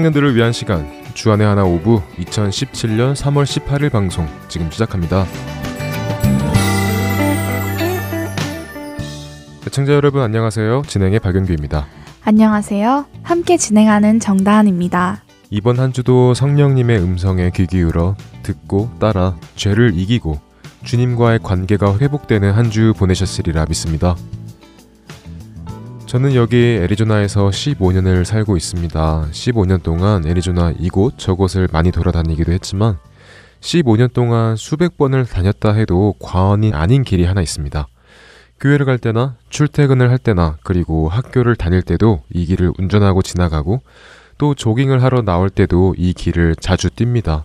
청년들을 위한 시간 주안의 하나 오부 2017년 3월 18일 방송 지금 시작합니다. 시청자 여러분 안녕하세요. 진행의 박영규입니다. 안녕하세요. 함께 진행하는 정다은입니다. 이번 한 주도 성령님의 음성에 귀 기울여 듣고 따라 죄를 이기고 주님과의 관계가 회복되는 한 주 보내셨으리라 믿습니다. 저는 여기 애리조나에서 15년을 살고 있습니다. 15년 동안 애리조나 이곳 저곳을 많이 돌아다니기도 했지만 15년 동안 수백 번을 다녔다 해도 과언이 아닌 길이 하나 있습니다. 교회를 갈 때나 출퇴근을 할 때나 그리고 학교를 다닐 때도 이 길을 운전하고 지나가고 또 조깅을 하러 나올 때도 이 길을 자주 뜁니다.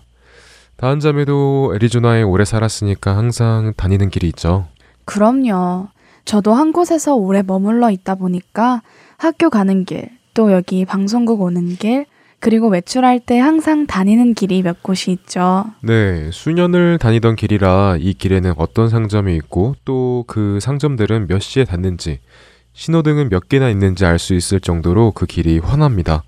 다은 자매도 애리조나에 오래 살았으니까 항상 다니는 길이 있죠. 그럼요. 저도 한 곳에서 오래 머물러 있다 보니까 학교 가는 길, 또 여기 방송국 오는 길, 그리고 외출할 때 항상 다니는 길이 몇 곳이 있죠. 네, 수년을 다니던 길이라 이 길에는 어떤 상점이 있고 또 그 상점들은 몇 시에 닫는지 신호등은 몇 개나 있는지 알 수 있을 정도로 그 길이 훤합니다.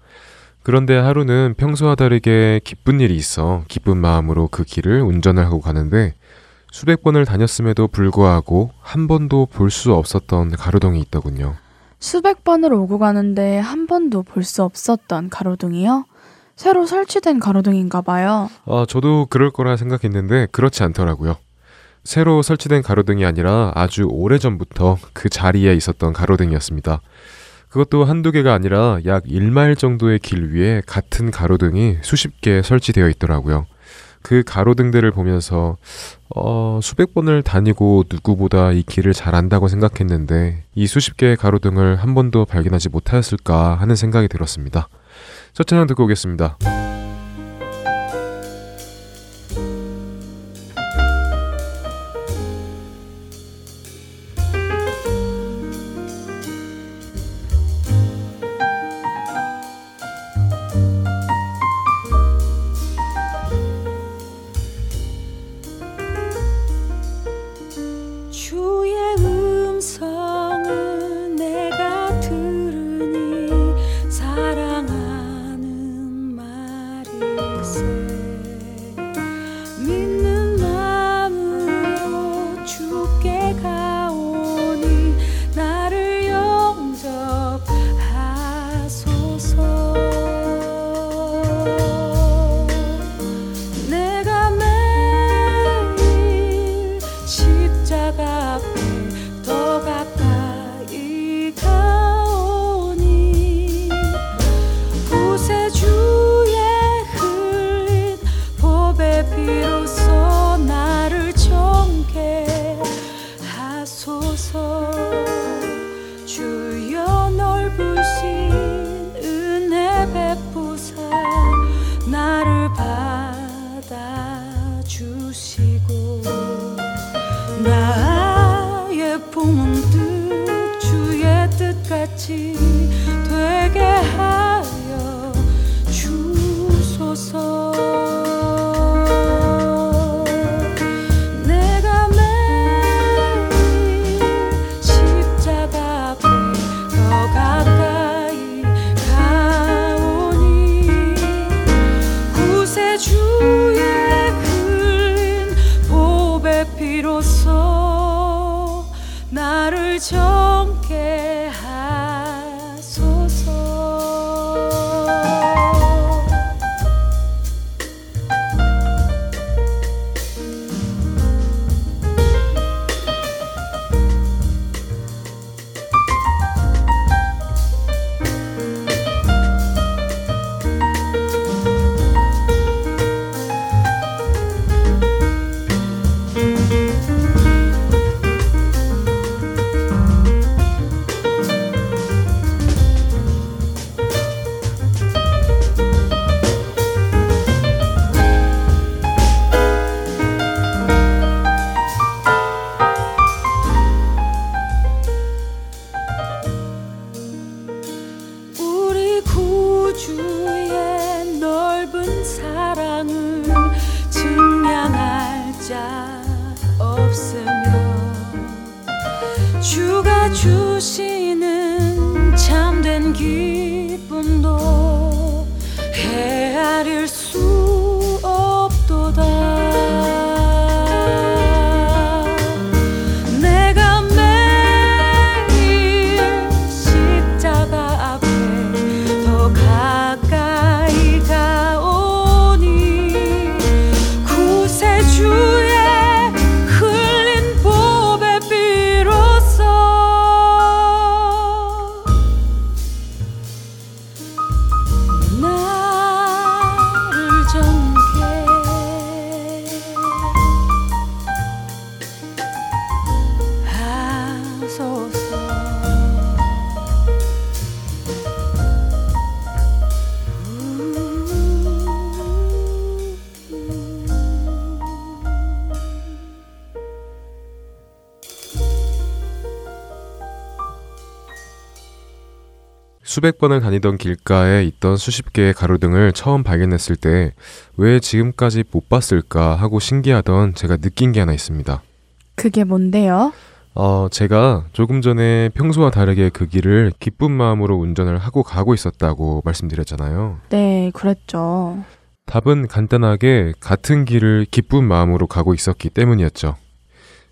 그런데 하루는 평소와 다르게 기쁜 일이 있어 기쁜 마음으로 그 길을 운전을 하고 가는데 수백 번을 다녔음에도 불구하고 한 번도 볼 수 없었던 가로등이 있더군요. 수백 번을 오고 가는데 한 번도 볼 수 없었던 가로등이요? 새로 설치된 가로등인가 봐요. 아, 저도 그럴 거라 생각했는데 그렇지 않더라고요. 새로 설치된 가로등이 아니라 아주 오래전부터 그 자리에 있었던 가로등이었습니다. 그것도 한두 개가 아니라 약 1마일 정도의 길 위에 같은 가로등이 수십 개 설치되어 있더라고요. 그 가로등들을 보면서 어, 수백 번을 다니고 누구보다 이 길을 잘 안다고 생각했는데 이 수십 개의 가로등을 한 번도 발견하지 못하였을까 하는 생각이 들었습니다. 첫 찬양 듣고 오겠습니다. 정케 수백 번을 다니던 길가에 있던 수십 개의 가로등을 처음 발견했을 때 왜 지금까지 못 봤을까 하고 신기하던 제가 느낀 게 하나 있습니다. 그게 뭔데요? 어, 제가 조금 전에 평소와 다르게 그 길을 기쁜 마음으로 운전을 하고 가고 있었다고 말씀드렸잖아요. 네, 그랬죠. 답은 간단하게 같은 길을 기쁜 마음으로 가고 있었기 때문이었죠.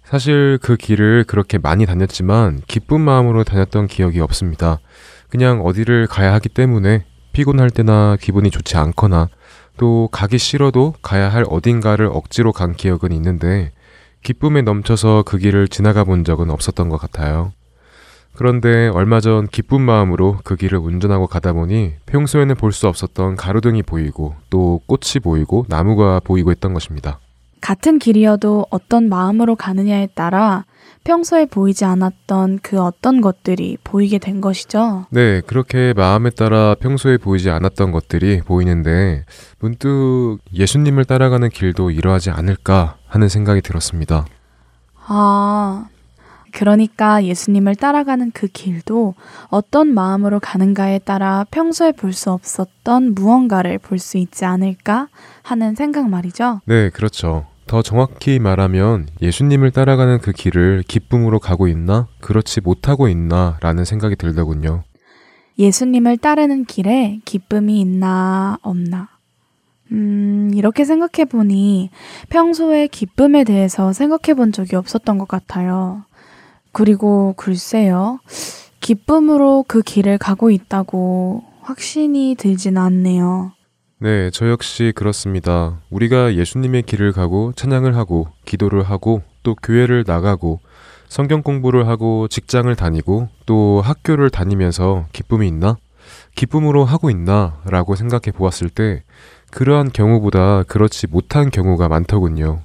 사실 그 길을 그렇게 많이 다녔지만 기쁜 마음으로 다녔던 기억이 없습니다. 그냥 어디를 가야 하기 때문에 피곤할 때나 기분이 좋지 않거나 또 가기 싫어도 가야 할 어딘가를 억지로 간 기억은 있는데 기쁨에 넘쳐서 그 길을 지나가 본 적은 없었던 것 같아요. 그런데 얼마 전 기쁜 마음으로 그 길을 운전하고 가다 보니 평소에는 볼 수 없었던 가로등이 보이고 또 꽃이 보이고 나무가 보이고 했던 것입니다. 같은 길이어도 어떤 마음으로 가느냐에 따라 평소에 보이지 않았던 그 어떤 것들이 보이게 된 것이죠. 네, 그렇게 마음에 따라 평소에 보이지 않았던 것들이 보이는데 문득 예수님을 따라가는 길도 이러하지 않을까 하는 생각이 들었습니다. 아, 그러니까 예수님을 따라가는 그 길도 어떤 마음으로 가는가에 따라 평소에 볼 수 없었던 무언가를 볼 수 있지 않을까 하는 생각 말이죠. 네, 그렇죠. 더 정확히 말하면 예수님을 따라가는 그 길을 기쁨으로 가고 있나, 그렇지 못하고 있나 라는 생각이 들더군요. 예수님을 따르는 길에 기쁨이 있나 없나. 음, 이렇게 생각해 보니 평소에 기쁨에 대해서 생각해 본 적이 없었던 것 같아요. 그리고 글쎄요. 기쁨으로 그 길을 가고 있다고 확신이 들진 않네요. 네, 저 역시 그렇습니다. 우리가 예수님의 길을 가고 찬양을 하고 기도를 하고 또 교회를 나가고 성경 공부를 하고 직장을 다니고 또 학교를 다니면서 기쁨이 있나? 기쁨으로 하고 있나? 라고 생각해 보았을 때 그러한 경우보다 그렇지 못한 경우가 많더군요.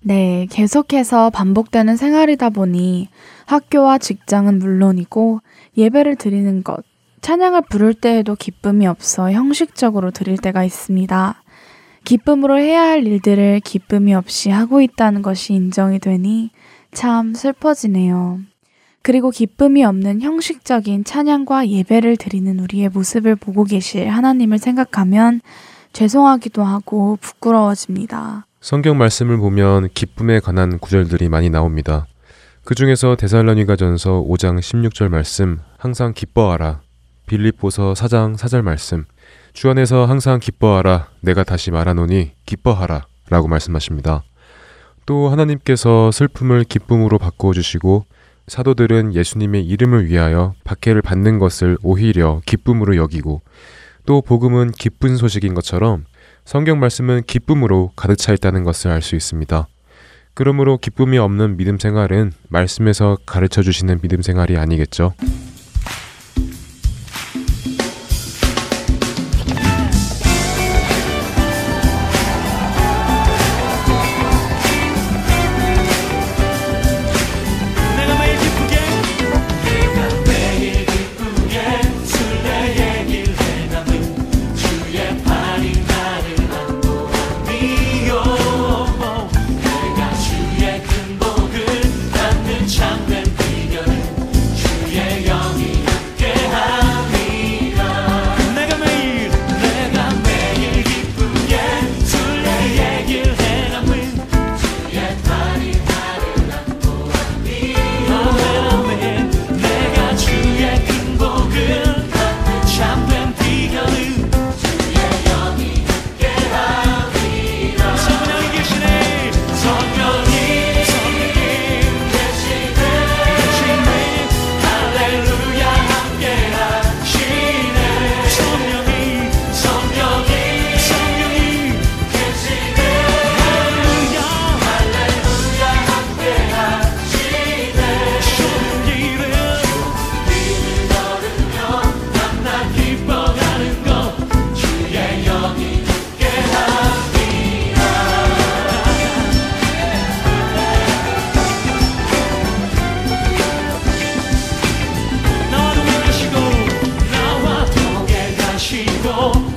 네, 계속해서 반복되는 생활이다 보니 학교와 직장은 물론이고 예배를 드리는 것, 찬양을 부를 때에도 기쁨이 없어 형식적으로 드릴 때가 있습니다. 기쁨으로 해야 할 일들을 기쁨이 없이 하고 있다는 것이 인정이 되니 참 슬퍼지네요. 그리고 기쁨이 없는 형식적인 찬양과 예배를 드리는 우리의 모습을 보고 계실 하나님을 생각하면 죄송하기도 하고 부끄러워집니다. 성경 말씀을 보면 기쁨에 관한 구절들이 많이 나옵니다. 그 중에서 데살로니가 전서 5장 16절 말씀 항상 기뻐하라 빌립보서 4장 4절 말씀 주 안에서 항상 기뻐하라 내가 다시 말하노니 기뻐하라 라고 말씀하십니다. 또 하나님께서 슬픔을 기쁨으로 바꾸어 주시고 사도들은 예수님의 이름을 위하여 박해를 받는 것을 오히려 기쁨으로 여기고 또 복음은 기쁜 소식인 것처럼 성경 말씀은 기쁨으로 가득 차 있다는 것을 알 수 있습니다. 그러므로 기쁨이 없는 믿음 생활은 말씀에서 가르쳐 주시는 믿음 생활이 아니겠죠. go.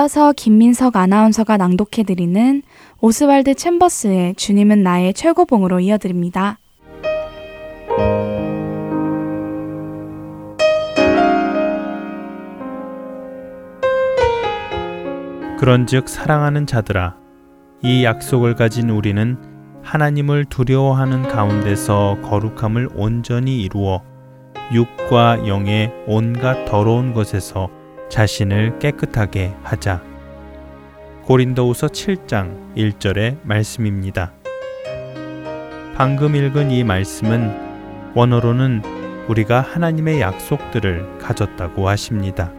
이어서 김민석 아나운서가 낭독해드리는 오스왈드 챔버스의 주님은 나의 최고봉으로 이어드립니다. 그런즉 사랑하는 자들아 이 약속을 가진 우리는 하나님을 두려워하는 가운데서 거룩함을 온전히 이루어 육과 영의 온갖 더러운 것에서 자신을 깨끗하게 하자. 고린도후서 7장 1절의 말씀입니다. 방금 읽은 이 말씀은 원어로는 우리가 하나님의 약속들을 가졌다고 하십니다.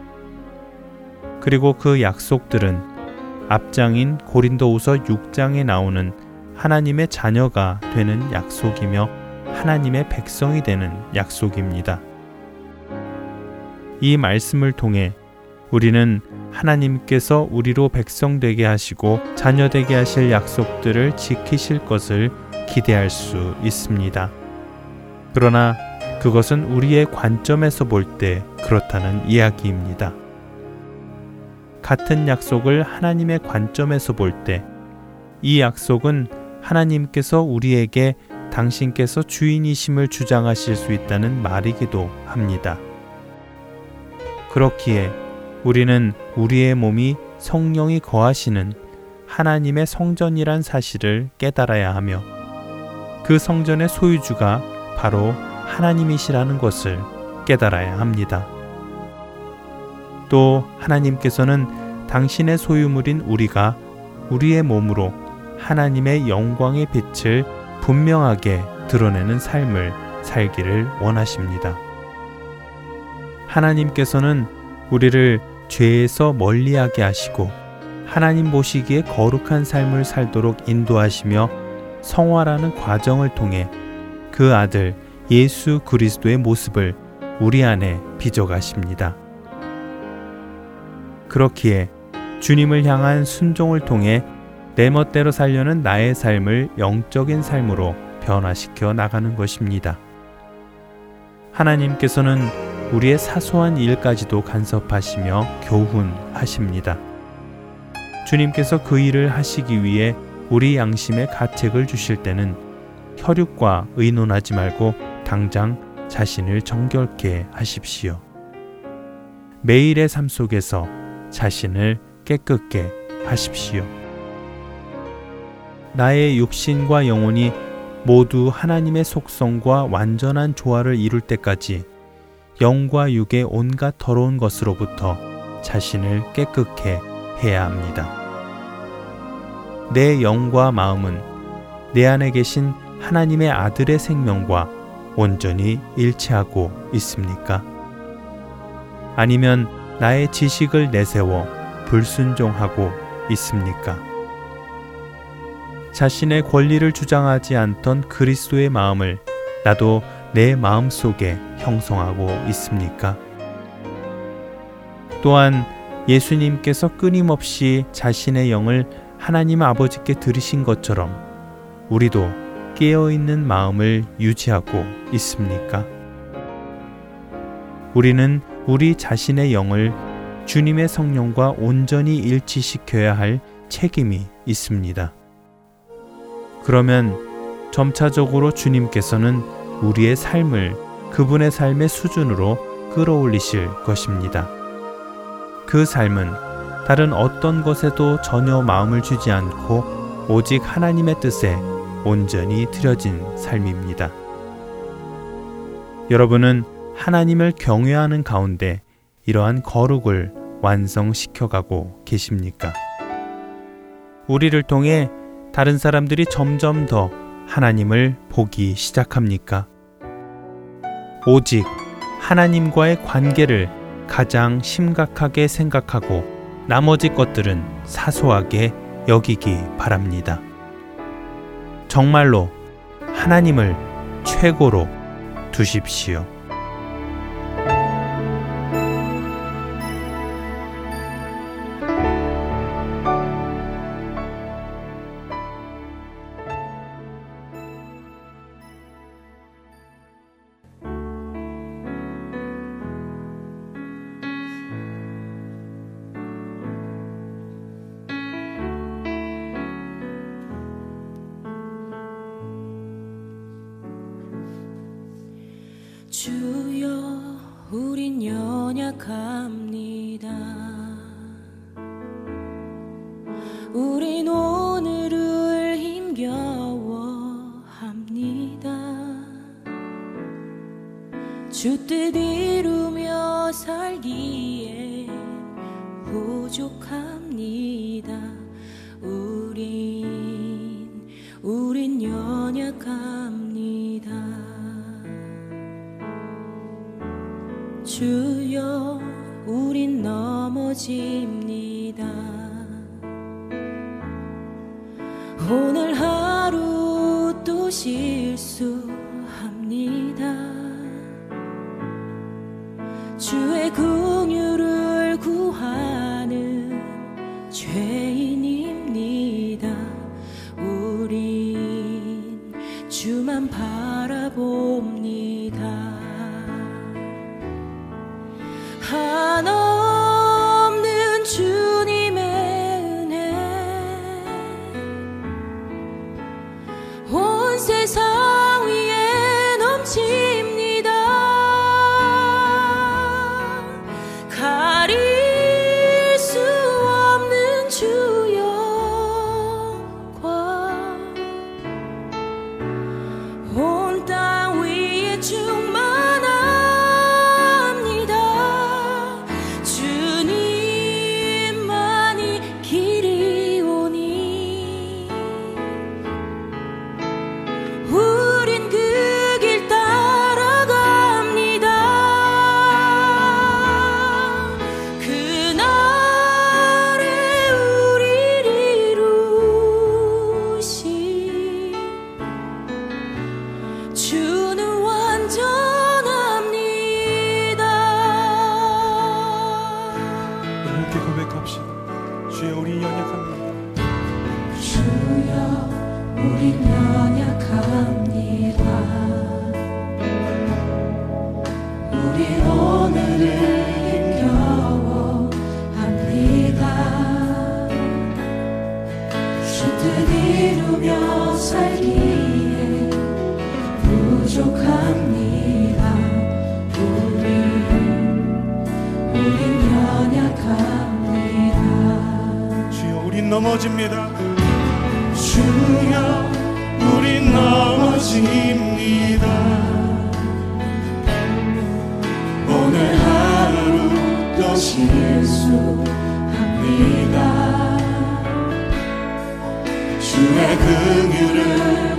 그리고 그 약속들은 앞장인 고린도후서 6장에 나오는 하나님의 자녀가 되는 약속이며 하나님의 백성이 되는 약속입니다. 이 말씀을 통해 우리는 하나님께서 우리로 백성 되게 하시고 자녀 되게 하실 약속들을 지키실 것을 기대할 수 있습니다. 그러나 그것은 우리의 관점에서 볼 때 그렇다는 이야기입니다. 같은 약속을 하나님의 관점에서 볼 때 이 약속은 하나님께서 우리에게 당신께서 주인이심을 주장하실 수 있다는 말이기도 합니다. 그렇기에 우리는 우리의 몸이 성령이 거하시는 하나님의 성전이란 사실을 깨달아야 하며 그 성전의 소유주가 바로 하나님이시라는 것을 깨달아야 합니다. 또 하나님께서는 당신의 소유물인 우리가 우리의 몸으로 하나님의 영광의 빛을 분명하게 드러내는 삶을 살기를 원하십니다. 하나님께서는 우리를 죄에서 멀리하게 하시고 하나님 보시기에 거룩한 삶을 살도록 인도하시며 성화라는 과정을 통해 그 아들 예수 그리스도의 모습을 우리 안에 빚어가십니다. 그렇기에 주님을 향한 순종을 통해 내 멋대로 살려는 나의 삶을 영적인 삶으로 변화시켜 나가는 것입니다. 하나님께서는 우리의 사소한 일까지도 간섭하시며 교훈하십니다. 주님께서 그 일을 하시기 위해 우리 양심에 가책을 주실 때는 혈육과 의논하지 말고 당장 자신을 정결케 하십시오. 매일의 삶 속에서 자신을 깨끗게 하십시오. 나의 육신과 영혼이 모두 하나님의 속성과 완전한 조화를 이룰 때까지 영과 육의 온갖 더러운 것으로부터 자신을 깨끗게 해야 합니다. 내 영과 마음은 내 안에 계신 하나님의 아들의 생명과 온전히 일치하고 있습니까? 아니면 나의 지식을 내세워 불순종하고 있습니까? 자신의 권리를 주장하지 않던 그리스도의 마음을 나도 내 마음 속에 형성하고 있습니까? 또한 예수님께서 끊임없이 자신의 영을 하나님 아버지께 들으신 것처럼 우리도 깨어있는 마음을 유지하고 있습니까? 우리는 우리 자신의 영을 주님의 성령과 온전히 일치시켜야 할 책임이 있습니다. 그러면 점차적으로 주님께서는 우리의 삶을 그분의 삶의 수준으로 끌어올리실 것입니다. 그 삶은 다른 어떤 것에도 전혀 마음을 주지 않고 오직 하나님의 뜻에 온전히 들여진 삶입니다. 여러분은 하나님을 경외하는 가운데 이러한 거룩을 완성시켜가고 계십니까? 우리를 통해 다른 사람들이 점점 더 하나님을 보기 시작합니까? 오직 하나님과의 관계를 가장 심각하게 생각하고 나머지 것들은 사소하게 여기기 바랍니다. 정말로 하나님을 최고로 두십시오.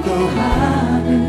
구하는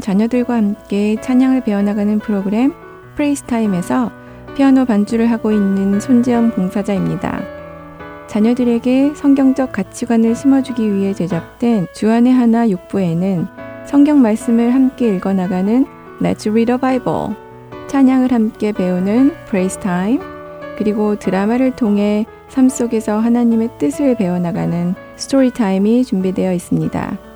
자녀들과 함께 찬양을 배워나가는 프로그램 Praise Time에서 피아노 반주를 하고 있는 손지연 봉사자입니다. 자녀들에게 성경적 가치관을 심어주기 위해 제작된 주안의 하나 6부에는 성경 말씀을 함께 읽어나가는 Let's Read a Bible, 찬양을 함께 배우는 Praise Time, 그리고 드라마를 통해 삶 속에서 하나님의 뜻을 배워나가는 Story Time이 준비되어 있습니다.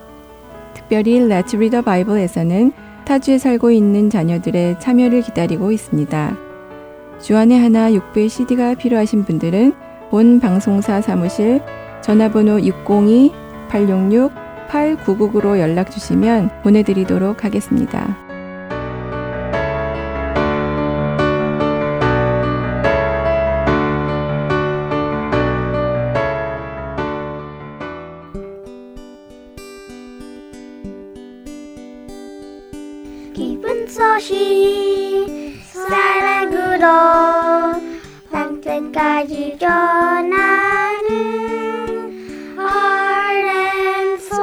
특별히 Let's Read a Bible에서는 타주에 살고 있는 자녀들의 참여를 기다리고 있습니다. 주안의 하나 6부의 CD가 필요하신 분들은 본 방송사 사무실 전화번호 602-866-8999로 연락 주시면 보내드리도록 하겠습니다. 기쁜 소식 사랑으로 땅끝까지 전하는 아랜소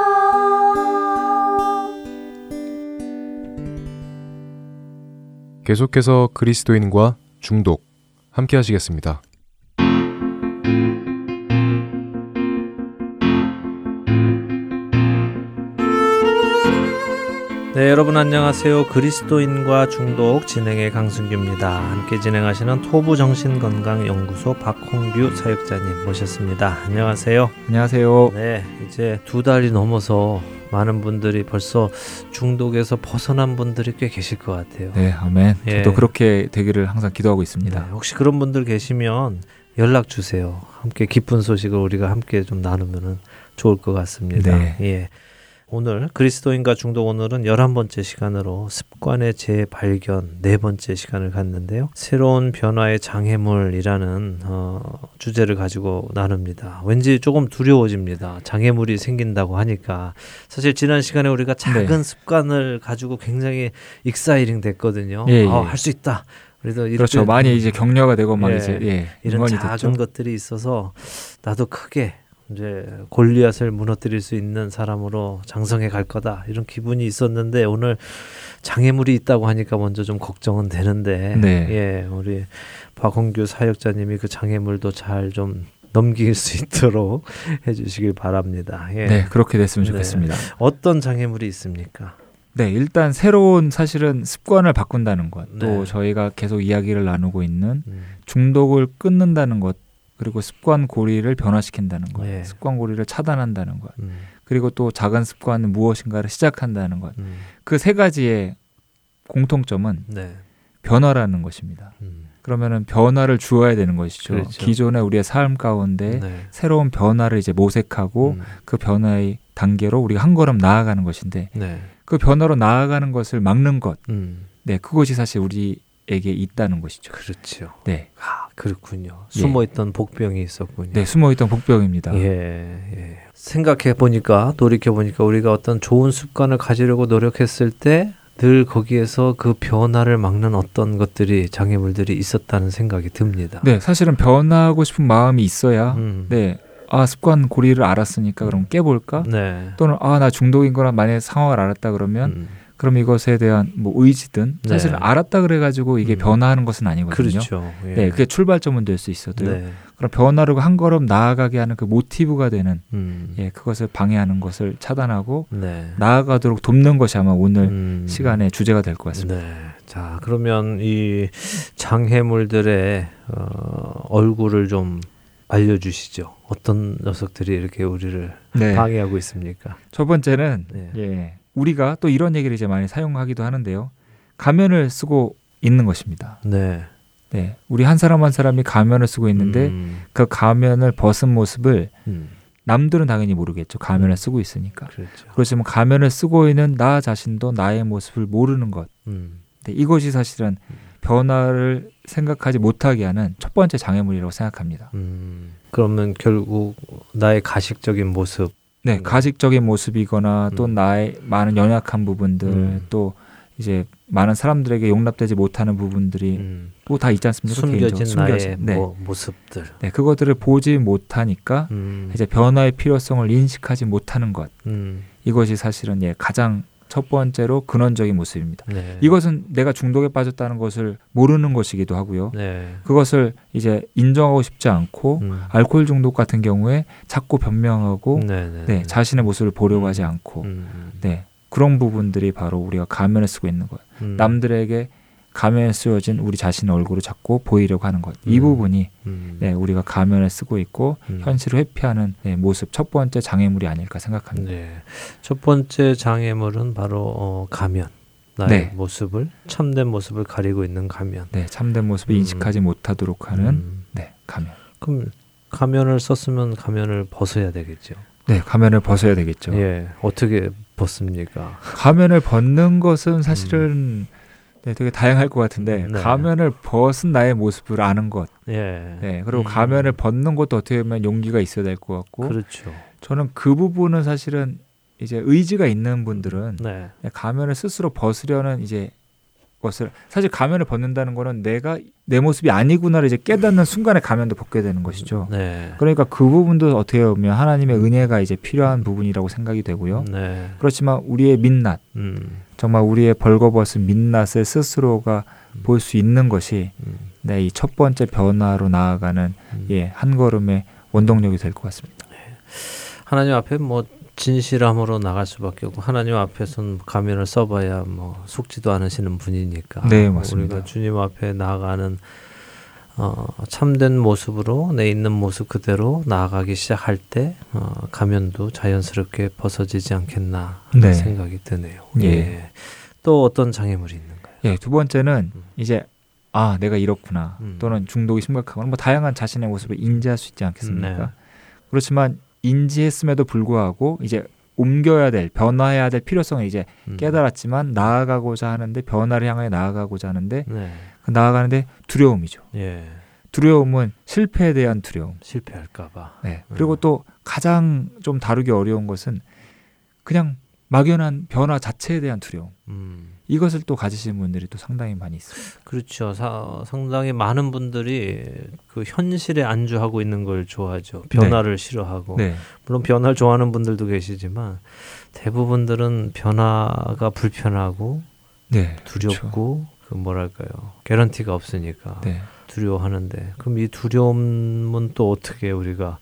계속해서 그리스도인과 중독 함께 하시겠습니다. 네, 여러분 안녕하세요. 그리스도인과 중독 진행의 강승규입니다. 함께 진행하시는 토부 정신건강연구소 박홍규 사역자님 모셨습니다. 안녕하세요. 안녕하세요. 네, 이제 두 달이 넘어서 많은 분들이 벌써 중독에서 벗어난 분들이 꽤 계실 것 같아요. 네, 아멘. 예. 저도 그렇게 되기를 항상 기도하고 있습니다. 네, 혹시 그런 분들 계시면 연락 주세요. 함께 기쁜 소식을 우리가 함께 좀 나누면 좋을 것 같습니다. 네. 예. 오늘 그리스도인과 중독 오늘은 11번째 시간으로 습관의 재발견 네 번째 시간을 갖는데요. 새로운 변화의 장애물이라는 어, 주제를 가지고 나눕니다. 왠지 조금 두려워집니다. 장애물이 생긴다고 하니까 사실 지난 시간에 우리가 작은 네. 습관을 가지고 굉장히 exciting 됐거든요. 예, 예. 아, 할수 있다. 그래도 이렇게 그렇죠. 많이 이제 격려가 되고 막 예. 이제 예, 이런 작은 됐죠. 것들이 있어서 나도 크게 이제 골리앗을 무너뜨릴 수 있는 사람으로 장성해 갈 거다 이런 기분이 있었는데 오늘 장애물이 있다고 하니까 먼저 좀 걱정은 되는데 네. 예 우리 박홍규 사역자님이 그 장애물도 잘 좀 넘길 수 있도록 해주시길 바랍니다. 예. 네, 그렇게 됐으면 네. 좋겠습니다. 어떤 장애물이 있습니까? 네, 일단 새로운 사실은 습관을 바꾼다는 것, 또 네. 저희가 계속 이야기를 나누고 있는 음, 중독을 끊는다는 것, 그리고 습관 고리를 변화시킨다는 것, 예. 습관 고리를 차단한다는 것, 음, 그리고 또 작은 습관은 무엇인가를 시작한다는 것. 음, 그세 가지의 공통점은 네. 변화라는 것입니다. 음, 그러면은 변화를 주어야 되는 것이죠. 그렇죠. 기존의 우리의 삶 가운데 네. 새로운 변화를 이제 모색하고 음, 그 변화의 단계로 우리가 한 걸음 나아가는 것인데 네. 그 변화로 나아가는 것을 막는 것, 음, 네 그것이 사실 우리 에게 있다는 것이죠. 그렇죠. 네, 아, 그렇군요. 예. 숨어있던 복병이 있었군요. 네 숨어있던 복병입니다. 예, 예. 생각해 보니까 돌이켜 보니까 우리가 어떤 좋은 습관을 가지려고 노력했을 때 늘 거기에서 그 변화를 막는 어떤 것들이 장애물들이 있었다는 생각이 듭니다. 네, 사실은 변화하고 싶은 마음이 있어야 음. 네, 아 습관 고리를 알았으니까 그럼 깨볼까? 네. 또는 아 나 중독인 거나 만약 상황을 알았다 그러면 음. 그럼 이것에 대한 뭐 의지든 네. 사실 은 알았다 그래가지고 이게 음. 변화하는 것은 아니거든요. 그렇죠. 예. 네, 그게 출발점은 될 수 있어도요. 네. 그럼 변화로 한 걸음 나아가게 하는 그 모티브가 되는 음. 예, 그것을 방해하는 것을 차단하고 네. 나아가도록 돕는 것이 아마 오늘 음. 시간의 주제가 될 것 같습니다. 네. 자, 그러면 이 장애물들의 어, 얼굴을 좀 알려주시죠. 어떤 녀석들이 이렇게 우리를 네. 방해하고 있습니까? 첫 번째는 네. 예, 우리가 또 이런 얘기를 이제 많이 사용하기도 하는데요. 가면을 쓰고 있는 것입니다. 네. 네, 우리 한 사람 한 사람이 가면을 쓰고 있는데 음. 그 가면을 벗은 모습을 음. 남들은 당연히 모르겠죠. 가면을 음. 쓰고 있으니까. 그렇죠. 그렇지만 가면을 쓰고 있는 나 자신도 나의 모습을 모르는 것. 음. 네, 이것이 사실은 변화를 생각하지 못하게 하는 첫 번째 장애물이라고 생각합니다. 음. 그러면 결국 나의 가식적인 모습. 네, 네. 가식적인 모습이거나 또 음. 나의 많은 연약한 부분들 음. 또 이제 많은 사람들에게 용납되지 못하는 부분들이 음. 또다 있지 않습니까? 숨겨진 숨겨진. 네. 뭐, 모습들. 네, 그것들을 보지 못하니까 음. 이제 변화의 필요성을 인식하지 못하는 것 음. 이것이 사실은 예 가장 첫 번째로 근원적인 모습입니다. 네. 이것은 내가 중독에 빠졌다는 것을 모르는 것이기도 하고요. 네. 그것을 이제 인정하고 싶지 않고 음. 알코올 중독 같은 경우에 자꾸 변명하고 네, 네, 네, 자신의 모습을 보려고 하지 않고 음, 네 그런 부분들이 바로 우리가 가면을 쓰고 있는 거예요. 음. 남들에게 가면에 쓰여진 우리 자신의 얼굴을 자꾸 보이려고 하는 것. 이 음. 부분이 음. 네, 우리가 가면을 쓰고 있고 음. 현실을 회피하는 네, 모습 첫 번째 장애물이 아닐까 생각합니다. 네. 첫 번째 장애물은 바로 어, 가면. 나의 네. 모습을 참된 모습을 가리고 있는 가면. 네, 참된 모습을 음. 인식하지 못하도록 하는 음. 네, 가면. 그럼 가면을 썼으면 가면을 벗어야 되겠죠. 네, 가면을 벗어야 되겠죠. 예. 어떻게 벗습니까? 가면을 벗는 것은 사실은 네, 되게 다양할 것 같은데 음. 네. 가면을 벗은 나의 모습을 아는 것. 예. 네, 그리고 음. 가면을 벗는 것도 어떻게 보면 용기가 있어야 될 것 같고 그렇죠. 저는 그 부분은 사실은 이제 의지가 있는 분들은 네. 가면을 스스로 벗으려는 이제 것을 사실 가면을 벗는다는 거는 내가 내 모습이 아니구나를 이제 깨닫는 순간에 가면도 벗게 되는 것이죠. 네. 그러니까 그 부분도 어떻게 보면 하나님의 은혜가 이제 필요한 부분이라고 생각이 되고요. 네. 그렇지만 우리의 민낯, 음. 정말 우리의 벌거벗은 민낯을 스스로가 볼수 있는 것이 음. 네, 이 첫 번째 변화로 나아가는 음. 예, 한 걸음의 원동력이 될 것 같습니다. 하나님 앞에 뭐 진실함으로 나갈 수밖에 없고 하나님 앞에서는 가면을 써봐야 뭐 속지도 않으시는 분이니까 네, 맞습니다. 우리가 주님 앞에 나아가는 어, 참된 모습으로 내 있는 모습 그대로 나아가기 시작할 때 어, 가면도 자연스럽게 벗어지지 않겠나 하는 네. 생각이 드네요. 예. 예. 또 어떤 장애물이 있는가요? 예, 두 번째는 음. 이제 아, 내가 이렇구나. 음. 또는 중독이 심각하거나 뭐 다양한 자신의 모습을 인지할 수 있지 않겠습니까? 네. 그렇지만 인지했음에도 불구하고 이제 옮겨야 될 변화해야 될 필요성을 이제 음. 깨달았지만 나아가고자 하는데 변화를 향해 나아가고자 하는데 네. 그 나아가는데 두려움이죠. 예. 두려움은 실패에 대한 두려움. 실패할까봐. 네. 그리고 또 가장 좀 다루기 어려운 것은 그냥 막연한 변화 자체에 대한 두려움. 음. 이것을 또 가지신 분들이 또 상당히 많이 있습니다. 그렇죠. 사, 상당히 많은 분들이 그 현실에 안주하고 있는 걸 좋아하죠. 변화를 싫어하고 네. 물론 변화를 좋아하는 분들도 계시지만 대부분들은 변화가 불편하고 네. 두렵고 그 뭐랄까요 개런티가 없으니까 네. 두려워하는데 그럼 이 두려움은 또 어떻게 우리가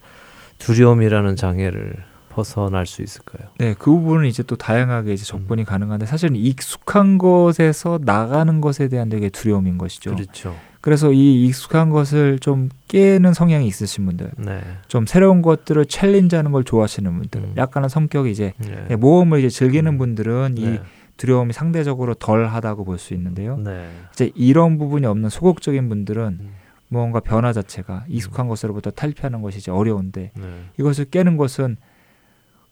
두려움이라는 장애를 벗어날 수 있을까요? 네, 그 부분은 이제 또 다양하게 이제 접근이 가능한데 사실은 익숙한 것에서 나가는 것에 대한 되게 두려움인 것이죠. 그렇죠. 그래서 이 익숙한 것을 좀 깨는 성향이 있으신 분들, 네. 좀 새로운 것들을 챌린지하는 걸 좋아하시는 분들, 음. 약간은 성격이 이제 네. 모험을 이제 즐기는 음. 분들은 이 네. 두려움이 상대적으로 덜하다고 볼 수 있는데요. 네. 이제 이런 부분이 없는 소극적인 분들은 음. 무언가 변화 자체가 익숙한 것으로부터 탈피하는 것이 이제 어려운데 네. 이것을 깨는 것은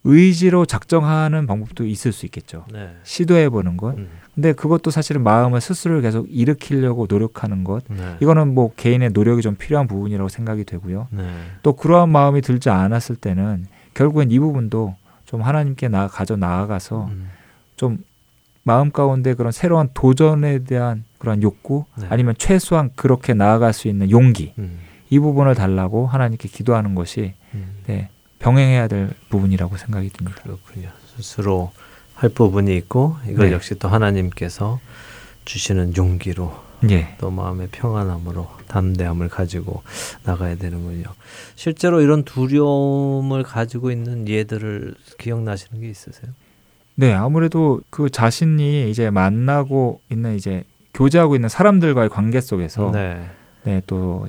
의지로 작정하는 방법도 있을 수 있겠죠. 네. 시도해 보는 것. 음. 근데 그것도 사실은 마음을 스스로 계속 일으키려고 노력하는 것. 네. 이거는 뭐 개인의 노력이 좀 필요한 부분이라고 생각이 되고요. 네. 또 그러한 마음이 들지 않았을 때는 결국엔 이 부분도 좀 하나님께 나 가져 나아가서 음. 좀 마음 가운데 그런 새로운 도전에 대한 그런 욕구 네. 아니면 최소한 그렇게 나아갈 수 있는 용기 음. 이 부분을 달라고 하나님께 기도하는 것이 음. 네, 병행해야 될 부분이라고 생각이 듭니다. 그렇군요. 스스로 할 부분이 있고 이걸 네. 역시 또 하나님께서 주시는 용기로 예. 또 마음의 평안함으로 담대함을 가지고 나가야 되는군요. 실제로 이런 두려움을 가지고 있는 예들을 기억나시는 게 있으세요? 네, 아무래도 그 자신이 이제 만나고 있는 이제 교제하고 있는 사람들과의 관계 속에서 네, 네. 또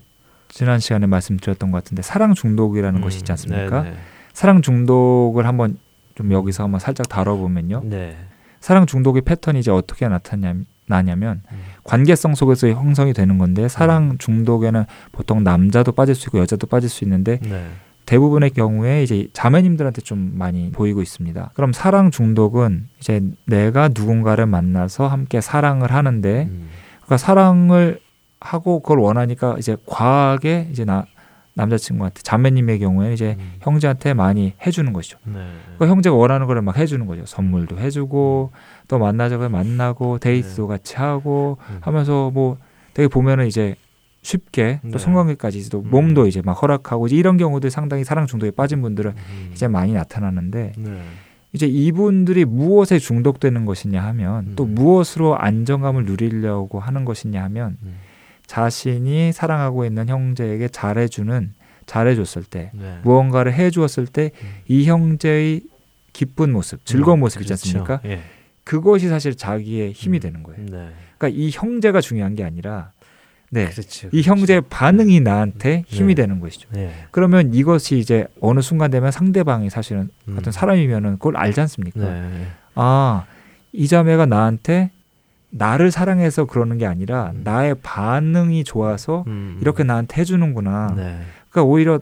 지난 시간에 말씀드렸던 것 같은데 사랑 중독이라는 것이 있지 않습니까? 네, 사랑 중독을 한번 좀 여기서 한번 살짝 다뤄보면요. 네. 네. 사랑 중독의 패턴이 이제 어떻게 나타나냐면 음. 관계성 속에서 형성이 되는 건데 사랑 중독에는 보통 남자도 빠질 수 있고 여자도 빠질 수 있는데 네. 대부분의 경우에 이제 자매님들한테 좀 많이 보이고 있습니다. 그럼 사랑 중독은 이제 내가 누군가를 만나서 함께 사랑을 하는데 음. 그러니까 사랑을 하고 그걸 원하니까 이제 과하게 이제 나 남자친구한테 자매님의 경우에는 이제 음. 형제한테 많이 해주는 것이죠. 네. 그 형제가 원하는 거를 막 해주는 거죠. 선물도 해주고 또 만나자고 만나고 데이트도 같이 하고 음. 하면서 뭐 되게 보면은 이제 쉽게 네. 또 성관계까지 또 음. 몸도 이제 막 허락하고 이제 이런 경우들 상당히 사랑 중독에 빠진 분들은 음. 이제 많이 나타나는데 네. 이제 이분들이 무엇에 중독되는 것이냐 하면 또 음. 무엇으로 안정감을 누리려고 하는 것이냐 하면 음. 자신이 사랑하고 있는 형제에게 잘해주는 잘해줬을 때 네. 무언가를 해주었을 때이 형제의 기쁜 모습, 즐거운 음, 모습 있지 그렇죠. 않습니까? 예. 그것이 사실 자기의 힘이 음. 되는 거예요. 네. 그러니까 이 형제가 중요한 게 아니라 네. 그렇죠. 이 형제의 반응이 나한테 힘이 네. 되는 것이죠. 네. 그러면 이것이 이제 어느 순간 되면 상대방이 사실은 음. 같은 사람이면은 그걸 알지 않습니까? 네. 아, 이 자매가 나한테 나를 사랑해서 그러는 게 아니라 음. 나의 반응이 좋아서 음. 이렇게 나한테 해주는구나. 네. 그러니까 오히려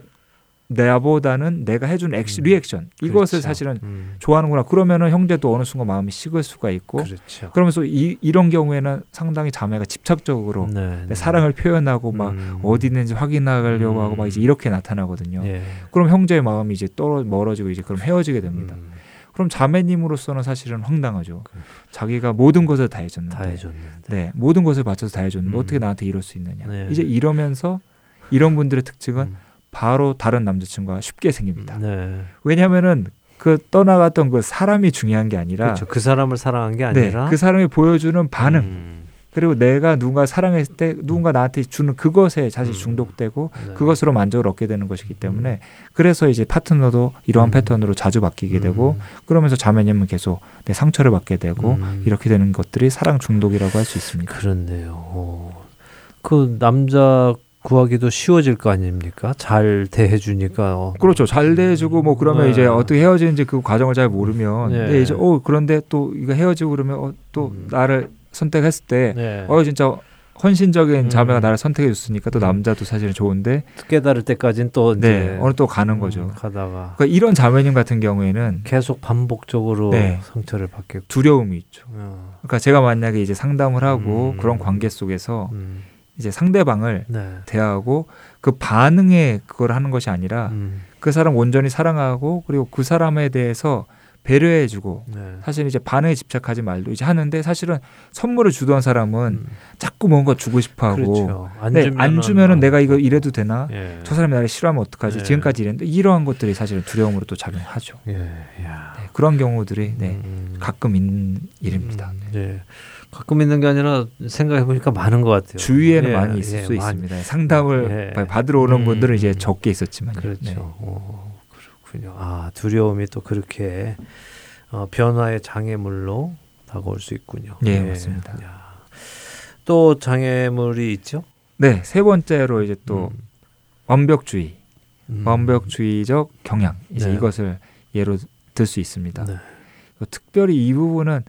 나보다는 내가 해준 액션, 음. 리액션 이것을 그렇죠. 사실은 음. 좋아하는구나. 그러면은 형제도 어느 순간 마음이 식을 수가 있고 그렇죠. 그러면서 이, 이런 경우에는 상당히 자매가 집착적으로 네. 내 사랑을 표현하고 막 음. 어디 있는지 확인하려고 하고 막 이제 음. 이렇게 나타나거든요. 예. 그럼 형제의 마음이 이제 떨어 멀어지고 이제 그럼 헤어지게 됩니다. 음. 그럼 자매님으로서는 사실은 황당하죠. 그- 자기가 모든 것을 다 해줬는데, 다 해줬는데. 네, 모든 것을 바쳐서 다 해줬는데 음. 어떻게 나한테 이럴 수 있느냐. 네. 이제 이러면서 이런 분들의 특징은 음. 바로 다른 남자친구가 쉽게 생깁니다. 네. 왜냐하면은 그 떠나갔던 그 사람이 중요한 게 아니라 그렇죠. 그 사람을 사랑한 게 네, 아니라 그 사람이 보여주는 반응 음. 그리고 내가 누군가 사랑했을 때 누군가 나한테 주는 그것에 사실 음. 중독되고 네. 그것으로 만족을 얻게 되는 것이기 때문에 그래서 이제 파트너도 이러한 음. 패턴으로 자주 바뀌게 되고 음. 그러면서 자매님은 계속 내 상처를 받게 되고 음. 이렇게 되는 것들이 사랑 중독이라고 할 수 있습니다. 그렇네요. 어. 그 남자 구하기도 쉬워질 거 아닙니까? 잘 대해주니까. 어. 그렇죠. 잘 대해주고 뭐 그러면 네. 이제 어떻게 헤어지는지 그 과정을 잘 모르면 네. 네, 이제 어 그런데 또 이거 헤어지고 그러면 어, 또 음. 나를 선택했을 때 네. 어 진짜 헌신적인 음. 자매가 나를 선택해 줬으니까 또 음. 남자도 사실은 좋은데 깨달을 때까지는 또 네 어느 또 가는 거죠. 음, 가다가 그러니까 이런 자매님 같은 경우에는 계속 반복적으로 네. 상처를 받게. 두려움이 있죠. 어. 그러니까 제가 만약에 이제 상담을 하고 음. 그런 관계 속에서 음. 이제 상대방을 네. 대하고 그 반응에 그걸 하는 것이 아니라 음. 그 사람 온전히 사랑하고 그리고 그 사람에 대해서 배려해주고 네. 사실 이제 반응에 집착하지 말고 이제 하는데 사실은 선물을 주던 사람은 음. 자꾸 뭔가 주고 싶어하고 그렇죠. 안 네, 주면은, 안 주면은 어, 내가 이거 이래도 되나 예. 저 사람이 나를 싫어하면 어떡하지 네. 지금까지 이랬는데 이러한 것들이 사실은 두려움으로 또 작용하죠 예. 야. 네, 그런 경우들이 네, 음. 가끔 있는 일입니다 음, 네. 가끔 있는 게 아니라 생각해 보니까 많은 것 같아요. 주위에는 예, 많이 있을 예, 수 많이. 있습니다 상담을 예. 받으러 오는 음. 분들은 이제 적게 있었지만 그렇죠. 어, 그렇군요. 아 두려움이 또 그렇게 어, 변화의 장애물로 다가올 수 있군요. 예, 맞습니다. 야. 또 장애물이 있죠. 네, 세 번째로 이제 또 음. 완벽주의, 음. 완벽주의적 경향 이제 네. 이것을 예로 들 수 있습니다. 네. 특별히 이 부분은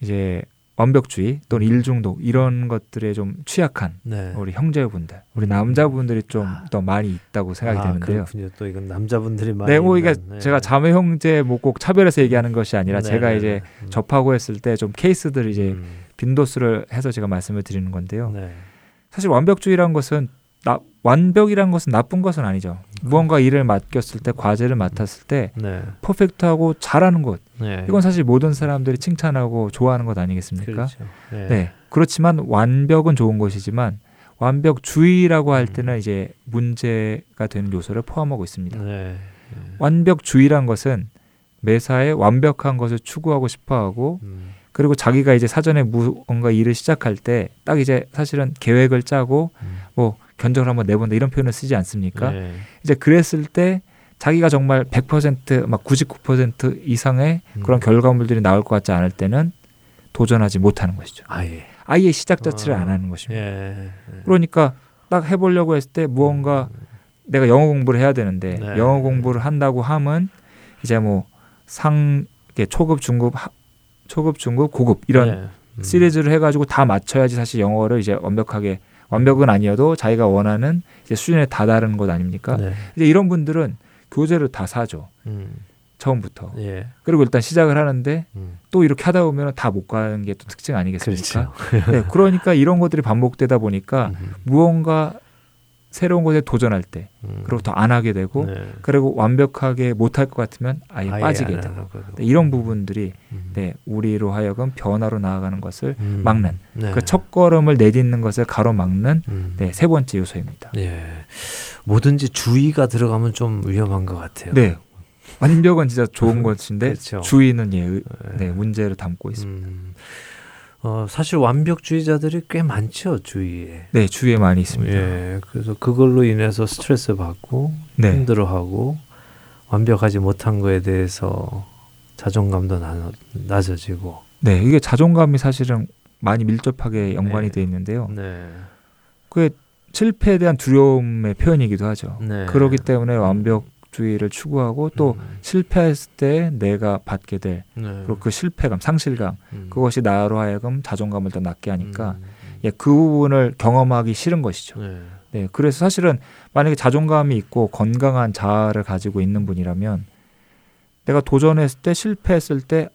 이제 완벽주의 또는 일중독 이런 것들에 좀 취약한 네. 우리 형제분들, 우리 남자분들이 좀 아. 더 많이 있다고 생각이 아, 되는데요. 그렇군요. 또 이건 남자분들이 많이. 네, 뭐 이게 네. 제가 자매 형제 뭐 꼭 차별해서 얘기하는 것이 아니라 네, 제가 네, 이제 네. 음. 접하고 했을 때 좀 케이스들 이제 음. 빈도수를 해서 제가 말씀을 드리는 건데요. 네. 사실 완벽주의란 것은 나, 완벽이란 것은 나쁜 것은 아니죠. 무언가 일을 맡겼을 때 과제를 맡았을 때 네. 퍼펙트하고 잘하는 것 네. 이건 사실 모든 사람들이 칭찬하고 좋아하는 것 아니겠습니까? 그렇죠. 네. 네. 그렇지만 완벽은 좋은 것이지만 완벽주의라고 할 때는 이제 문제가 되는 요소를 포함하고 있습니다. 네. 완벽주의란 것은 매사에 완벽한 것을 추구하고 싶어하고 음. 그리고 자기가 이제 사전에 무언가 일을 시작할 때 딱 이제 사실은 계획을 짜고 음. 뭐 견적을 한번 내본다 이런 표현을 쓰지 않습니까? 네. 이제 그랬을 때 자기가 정말 100%막 99% 이상의 음. 그런 결과물들이 나올 것 같지 않을 때는 도전하지 못하는 것이죠. 아예. 아예 시작 자체를 어. 안 하는 것입니다. 예. 그러니까 딱 해보려고 했을 때 무언가 내가 영어 공부를 해야 되는데 네. 영어 공부를 한다고 함은 이제 뭐 상 초급 중급 하, 초급 중급 고급 이런 네. 음. 시리즈를 해가지고 다 맞춰야지 사실 영어를 이제 완벽하게 완벽은 아니어도 자기가 원하는 수준에 다다르는 것 아닙니까? 네. 이제 이런 분들은 교재를 다 사죠 음. 처음부터 예. 그리고 일단 시작을 하는데 음. 또 이렇게 하다 보면 다 못 가는 게 또 특징 아니겠습니까? 그렇죠. 네, 그러니까 이런 것들이 반복되다 보니까 음. 무언가 새로운 것에 도전할 때 음. 그리고 더 안 하게 되고 네. 그리고 완벽하게 못할 것 같으면 아예, 아예 빠지게 안 되고. 네, 이런 부분들이 음. 네, 우리로 하여금 변화로 나아가는 것을 음. 막는 네. 그 첫 걸음을 내딛는 것을 가로막는 음. 네, 세 번째 요소입니다. 예. 뭐든지 주의가 들어가면 좀 위험한 것 같아요. 네. 완벽은 진짜 좋은 것인데 그렇죠. 주의는 예, 의- 네, 문제를 담고 있습니다. 음, 어, 사실 완벽주의자들이 꽤 많죠 주위에. 네, 주위에 많이 있습니다. 예, 그래서 그걸로 인해서 스트레스 받고 네. 힘들어하고 완벽하지 못한 거에 대해서 자존감도 나, 낮아지고. 네, 이게 자존감이 사실은 많이 밀접하게 연관이 네. 돼 있는데요. 네. 그게 실패에 대한 두려움의 표현이기도 하죠. 네. 그렇기 때문에 완벽 주의를 추구하고 또 음, 실패했을 때 내가 받게 될 네. 그리고 그 실패감, 상실감 음, 그것이 나로 하여금 자존감을 더 낮게 하니까 음, 예, 그 부분을 경험하기 싫은 것이죠. 네. 네, 그래서 사실은 만약에 자존감이 있고 건강한 자아를 가지고 있는 분이라면 내가 도전했을 때 실패했을 때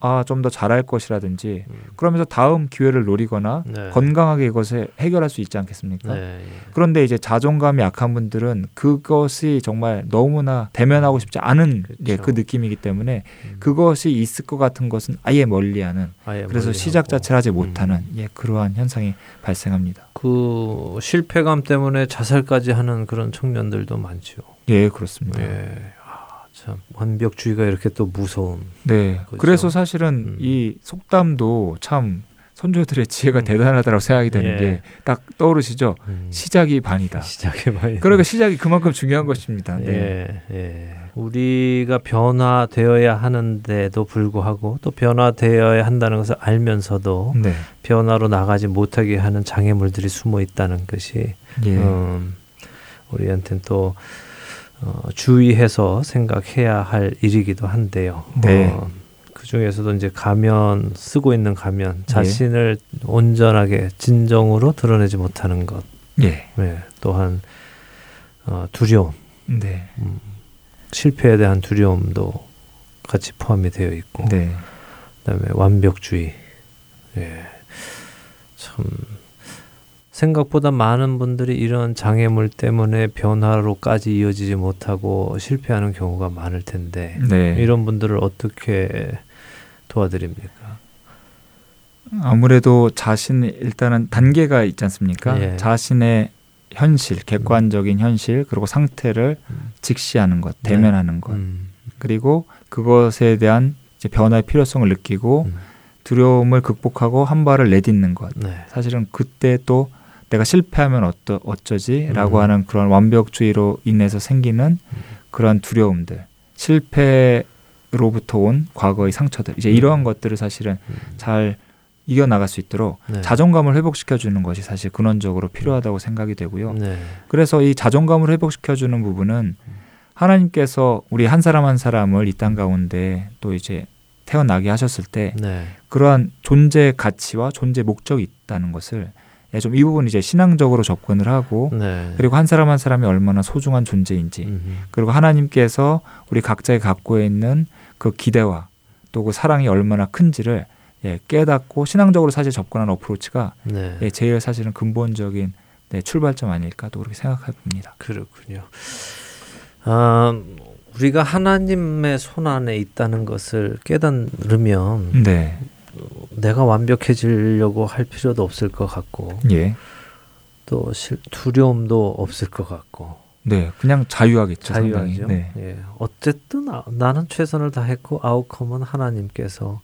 아, 좀 더 잘할 것이라든지 음, 그러면서 다음 기회를 노리거나 네. 건강하게 이것을 해결할 수 있지 않겠습니까? 네. 예. 그런데 이제 자존감이 약한 분들은 그것이 정말 너무나 대면하고 싶지 않은 그렇죠. 예, 그 느낌이기 때문에 음, 그것이 있을 것 같은 것은 아예 멀리하는 아예 그래서 멀리하고. 시작 자체를 하지 음. 못하는 예, 그러한 현상이 발생합니다. 그 실패감 때문에 자살까지 하는 그런 청년들도 많죠. 예, 그렇습니다. 예. 아, 참 완벽주의가 이렇게 또 무서운. 네. 그렇죠. 그래서 사실은 음. 이 속담도 참 선조들의 지혜가 음. 대단하다고 생각이 되는 예. 게딱 떠오르시죠. 음, 시작이 반이다. 시작에 많이. 그러니까 시작이 그만큼 중요한 것입니다. 네. 예, 예. 우리가 변화되어야 하는데도 불구하고 또 변화되어야 한다는 것을 알면서도 네. 변화로 나가지 못하게 하는 장애물들이 숨어 있다는 것이 예. 음, 우리한테는 또 어, 주의해서 생각해야 할 일이기도 한데요. 네. 어, 그 중에서도 이제 가면 쓰고 있는 예. 가면 자신을 온전하게 진정으로 드러내지 못하는 것, 예. 네, 또한 어, 두려움, 네. 음, 실패에 대한 두려움도 같이 포함이 되어 있고, 네. 그다음에 완벽주의, 예, 참 생각보다 많은 분들이 이런 장애물 때문에 변화로까지 이어지지 못하고 실패하는 경우가 많을 텐데 네. 이런 분들을 어떻게 도와드립니까? 아무래도 자신 일단은 단계가 있지 않습니까? 예. 자신의 현실, 객관적인 현실 그리고 상태를 음. 직시하는 것, 네. 대면하는 것, 음, 그리고 그것에 대한 변화의 필요성을 느끼고 음. 두려움을 극복하고 한 발을 내딛는 것. 네. 사실은 그때 또 내가 실패하면 어떠, 어쩌지라고 음. 하는 그런 완벽주의로 인해서 생기는 그런 두려움들, 실패로부터 온 과거의 상처들, 이제 이러한 것들을 사실은 음. 잘 이겨 나갈 수 있도록 네. 자존감을 회복시켜 주는 것이 사실 근원적으로 필요하다고 생각이 되고요. 네. 그래서 이 자존감을 회복시켜 주는 부분은 하나님께서 우리 한 사람 한 사람을 이 땅 가운데 또 이제 태어나게 하셨을 때 네. 그러한 존재 가치와 존재 목적이 있다는 것을 예, 좀 이 부분 이제 신앙적으로 접근을 하고 네. 그리고 한 사람 한 사람이 얼마나 소중한 존재인지 음, 그리고 하나님께서 우리 각자에 갖고 있는 그 기대와 또 그 사랑이 얼마나 큰지를 예, 깨닫고 신앙적으로 사실 접근하는 어프로치가 네. 예, 제일 사실은 근본적인 네, 출발점 아닐까 또 그렇게 생각해 봅니다. 그렇군요. 아, 우리가 하나님의 손 안에 있다는 것을 깨달으면 네, 내가 완벽해지려고 할 필요도 없을 것 같고 예, 또 실, 두려움도 없을 것 같고 네, 그냥 자유하겠죠. 자유하죠. 네, 예. 어쨌든 아, 나는 최선을 다했고 아웃컴은 하나님께서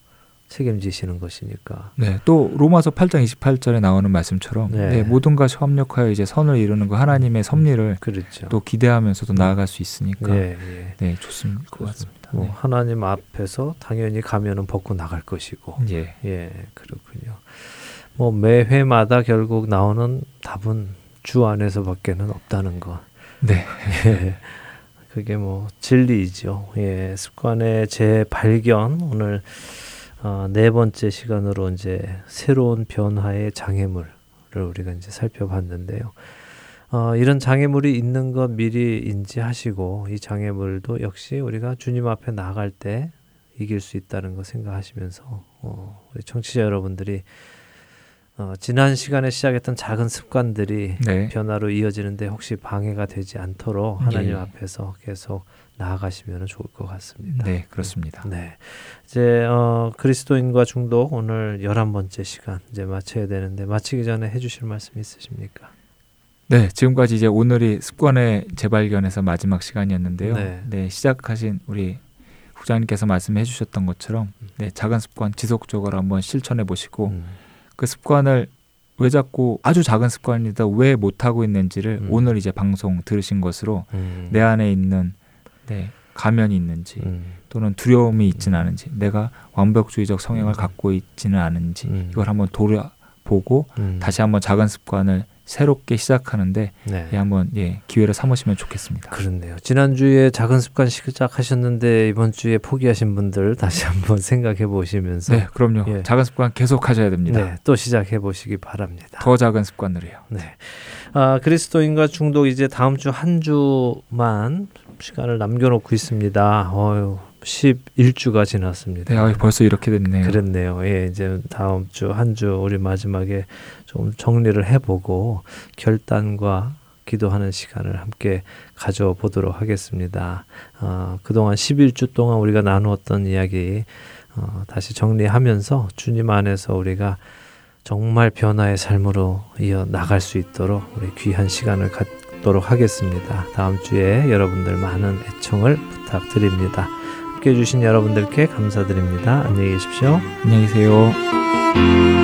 책임지시는 것이니까. 네, 또 로마서 8장 28절에 나오는 말씀처럼 네. 네, 모든 것이 협력하여 이제 선을 이루는 그 하나님의 섭리를 그렇죠. 또 기대하면서도 나아갈 수 있으니까 예, 예. 네, 좋습니다. 것 같습니다. 뭐 하나님 앞에서 당연히 가면은 벗고 나갈 것이고. 네. 예, 예, 그렇군요. 뭐 매회마다 결국 나오는 답은 주 안에서밖에는 없다는 것. 네, 예. 그게 뭐 진리이죠. 예, 습관의 재발견 오늘 어, 네 번째 시간으로 이제 새로운 변화의 장애물을 우리가 이제 살펴봤는데요. 어, 이런 장애물이 있는 것 미리 인지하시고 이 장애물도 역시 우리가 주님 앞에 나갈 때 이길 수 있다는 거 생각하시면서 어, 우리 청취자 여러분들이 어, 지난 시간에 시작했던 작은 습관들이 네, 변화로 이어지는데 혹시 방해가 되지 않도록 하나님 예. 앞에서 계속 나아가시면 좋을 것 같습니다. 네, 그렇습니다. 네. 이제 어, 그리스도인과 중독 오늘 열한 번째 시간 이제 마쳐야 되는데 마치기 전에 해 주실 말씀 있으십니까? 네, 지금까지 이제 오늘이 습관의 재발견에서 마지막 시간이었는데요. 네. 네, 시작하신 우리 국장님께서 말씀해 주셨던 것처럼 네, 작은 습관 지속적으로 한번 실천해 보시고 음. 그 습관을 왜 자꾸 아주 작은 습관이다 왜 못하고 있는지를 음. 오늘 이제 방송 들으신 것으로 음. 내 안에 있는 네, 가면이 있는지 음. 또는 두려움이 있지는 않은지 내가 완벽주의적 성향을 갖고 있지는 않은지 음. 이걸 한번 돌아보고 음. 다시 한번 작은 습관을 새롭게 시작하는데 네. 예, 한번 예, 기회를 삼으시면 좋겠습니다. 그렇네요. 지난주에 작은 습관 시작하셨는데 이번 주에 포기하신 분들 다시 한번 생각해 보시면서 네, 그럼요. 예. 작은 습관 계속 하셔야 됩니다. 네, 또 시작해 보시기 바랍니다. 더 작은 습관으로요. 네. 아, 그리스도인과 중독 이제 다음 주 한 주만 시간을 남겨 놓고 있습니다. 어유 11주가 지났습니다. 네, 아, 벌써 이렇게 됐네요. 그랬네요. 예, 이제 다음 주 한 주 우리 마지막에 좀 정리를 해보고 결단과 기도하는 시간을 함께 가져보도록 하겠습니다. 어, 그동안 11주 동안 우리가 나누었던 이야기 어, 다시 정리하면서 주님 안에서 우리가 정말 변화의 삶으로 이어 나갈 수 있도록 우리 귀한 시간을 갖도록 하겠습니다. 다음 주에 여러분들 많은 애청을 부탁드립니다. 함께 해주신 여러분들께 감사드립니다. 안녕히 계십시오. 안녕히 계세요.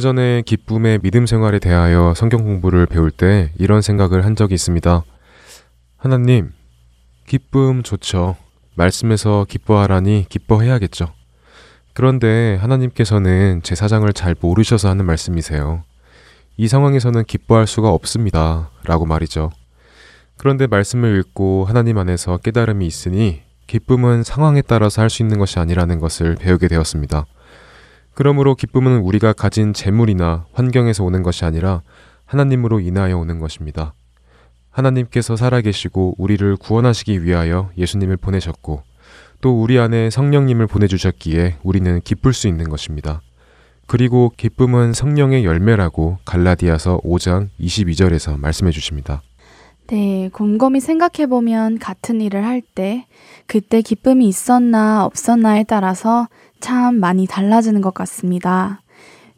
오래전에 기쁨의 믿음 생활에 대하여 성경 공부를 배울 때 이런 생각을 한 적이 있습니다. 하나님, 기쁨 좋죠. 말씀에서 기뻐하라니 기뻐해야겠죠. 그런데 하나님께서는 제 사장을 잘 모르셔서 하는 말씀이세요. 이 상황에서는 기뻐할 수가 없습니다. 라고 말이죠. 그런데 말씀을 읽고 하나님 안에서 깨달음이 있으니 기쁨은 상황에 따라서 할 수 있는 것이 아니라는 것을 배우게 되었습니다. 그러므로 기쁨은 우리가 가진 재물이나 환경에서 오는 것이 아니라 하나님으로 인하여 오는 것입니다. 하나님께서 살아계시고 우리를 구원하시기 위하여 예수님을 보내셨고 또 우리 안에 성령님을 보내주셨기에 우리는 기쁠 수 있는 것입니다. 그리고 기쁨은 성령의 열매라고 갈라디아서 5장 22절에서 말씀해 주십니다. 네, 곰곰이 생각해 보면 같은 일을 할 때 그때 기쁨이 있었나 없었나에 따라서 참 많이 달라지는 것 같습니다.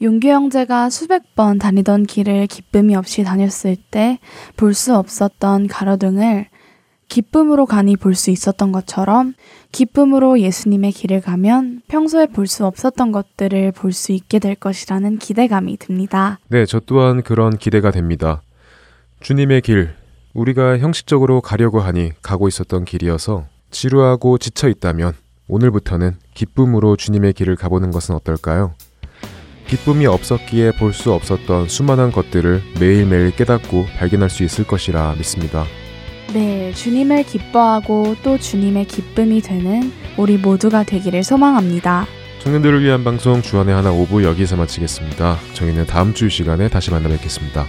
윤규 형제가 수백 번 다니던 길을 기쁨이 없이 다녔을 때 볼 수 없었던 가로등을 기쁨으로 가니 볼 수 있었던 것처럼 기쁨으로 예수님의 길을 가면 평소에 볼 수 없었던 것들을 볼 수 있게 될 것이라는 기대감이 듭니다. 네, 저 또한 그런 기대가 됩니다. 주님의 길, 우리가 형식적으로 가려고 하니 가고 있었던 길이어서 지루하고 지쳐 있다면 오늘부터는 기쁨으로 주님의 길을 가보는 것은 어떨까요? 기쁨이 없었기에 볼 수 없었던 수많은 것들을 매일매일 깨닫고 발견할 수 있을 것이라 믿습니다. 네, 주님을 기뻐하고 또 주님의 기쁨이 되는 우리 모두가 되기를 소망합니다. 청년들을 위한 방송 주안의 하나 5부 여기서 마치겠습니다. 저희는 다음 주 시간에 다시 만나 뵙겠습니다.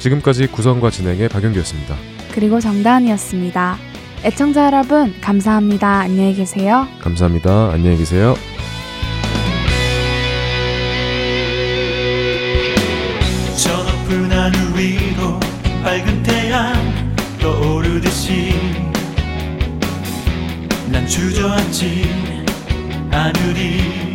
지금까지 구성과 진행의 박영규였습니다. 그리고 정다은이었습니다. 애청자 여러분, 감사합니다. 안녕히 계세요. 감사합니다. 안녕히 계세요. 저 높은 하늘 위로 밝은 태양 떠오르듯이 난 주저앉지 않으리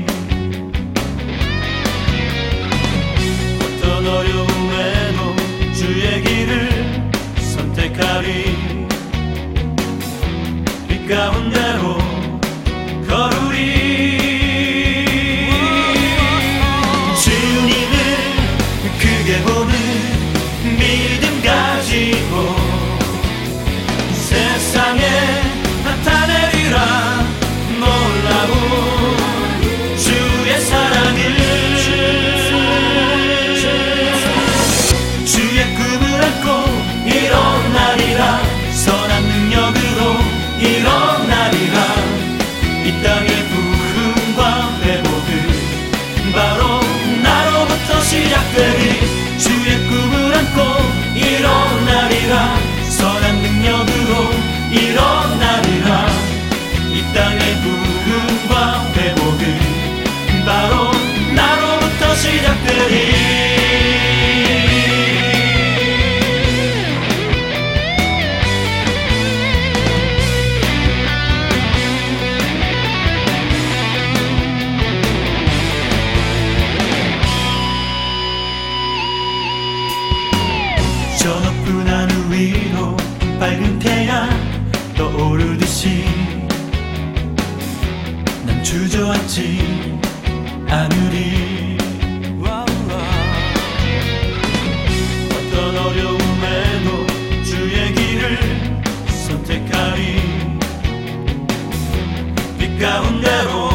빛 가운데로